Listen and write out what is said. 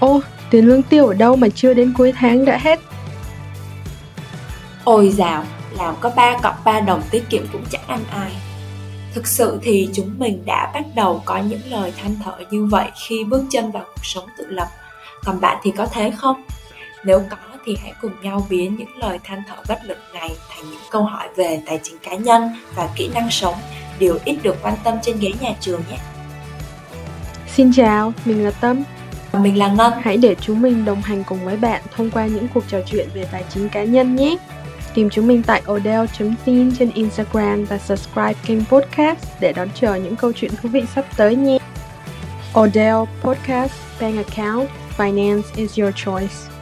Ô, tiền lương tiêu ở đâu mà chưa đến cuối tháng đã hết? Ôi dào, làm có ba cọc ba đồng tiết kiệm cũng chẳng ăn ai. Thực sự thì chúng mình đã bắt đầu có những lời than thở như vậy khi bước chân vào cuộc sống tự lập. Còn bạn thì có thế không? Nếu có thì hãy cùng nhau biến những lời than thở bất lực này thành những câu hỏi về tài chính cá nhân và kỹ năng sống, điều ít được quan tâm trên ghế nhà trường nhé. Xin chào, mình là Tâm. Mình là Ngân. Hãy để chúng mình đồng hành cùng với bạn thông qua những cuộc trò chuyện về tài chính cá nhân nhé. Tìm chúng mình tại odell.tin trên Instagram và subscribe kênh podcast để đón chờ những câu chuyện thú vị sắp tới nhé. Odell Podcast, Bank Account, Finance is your choice.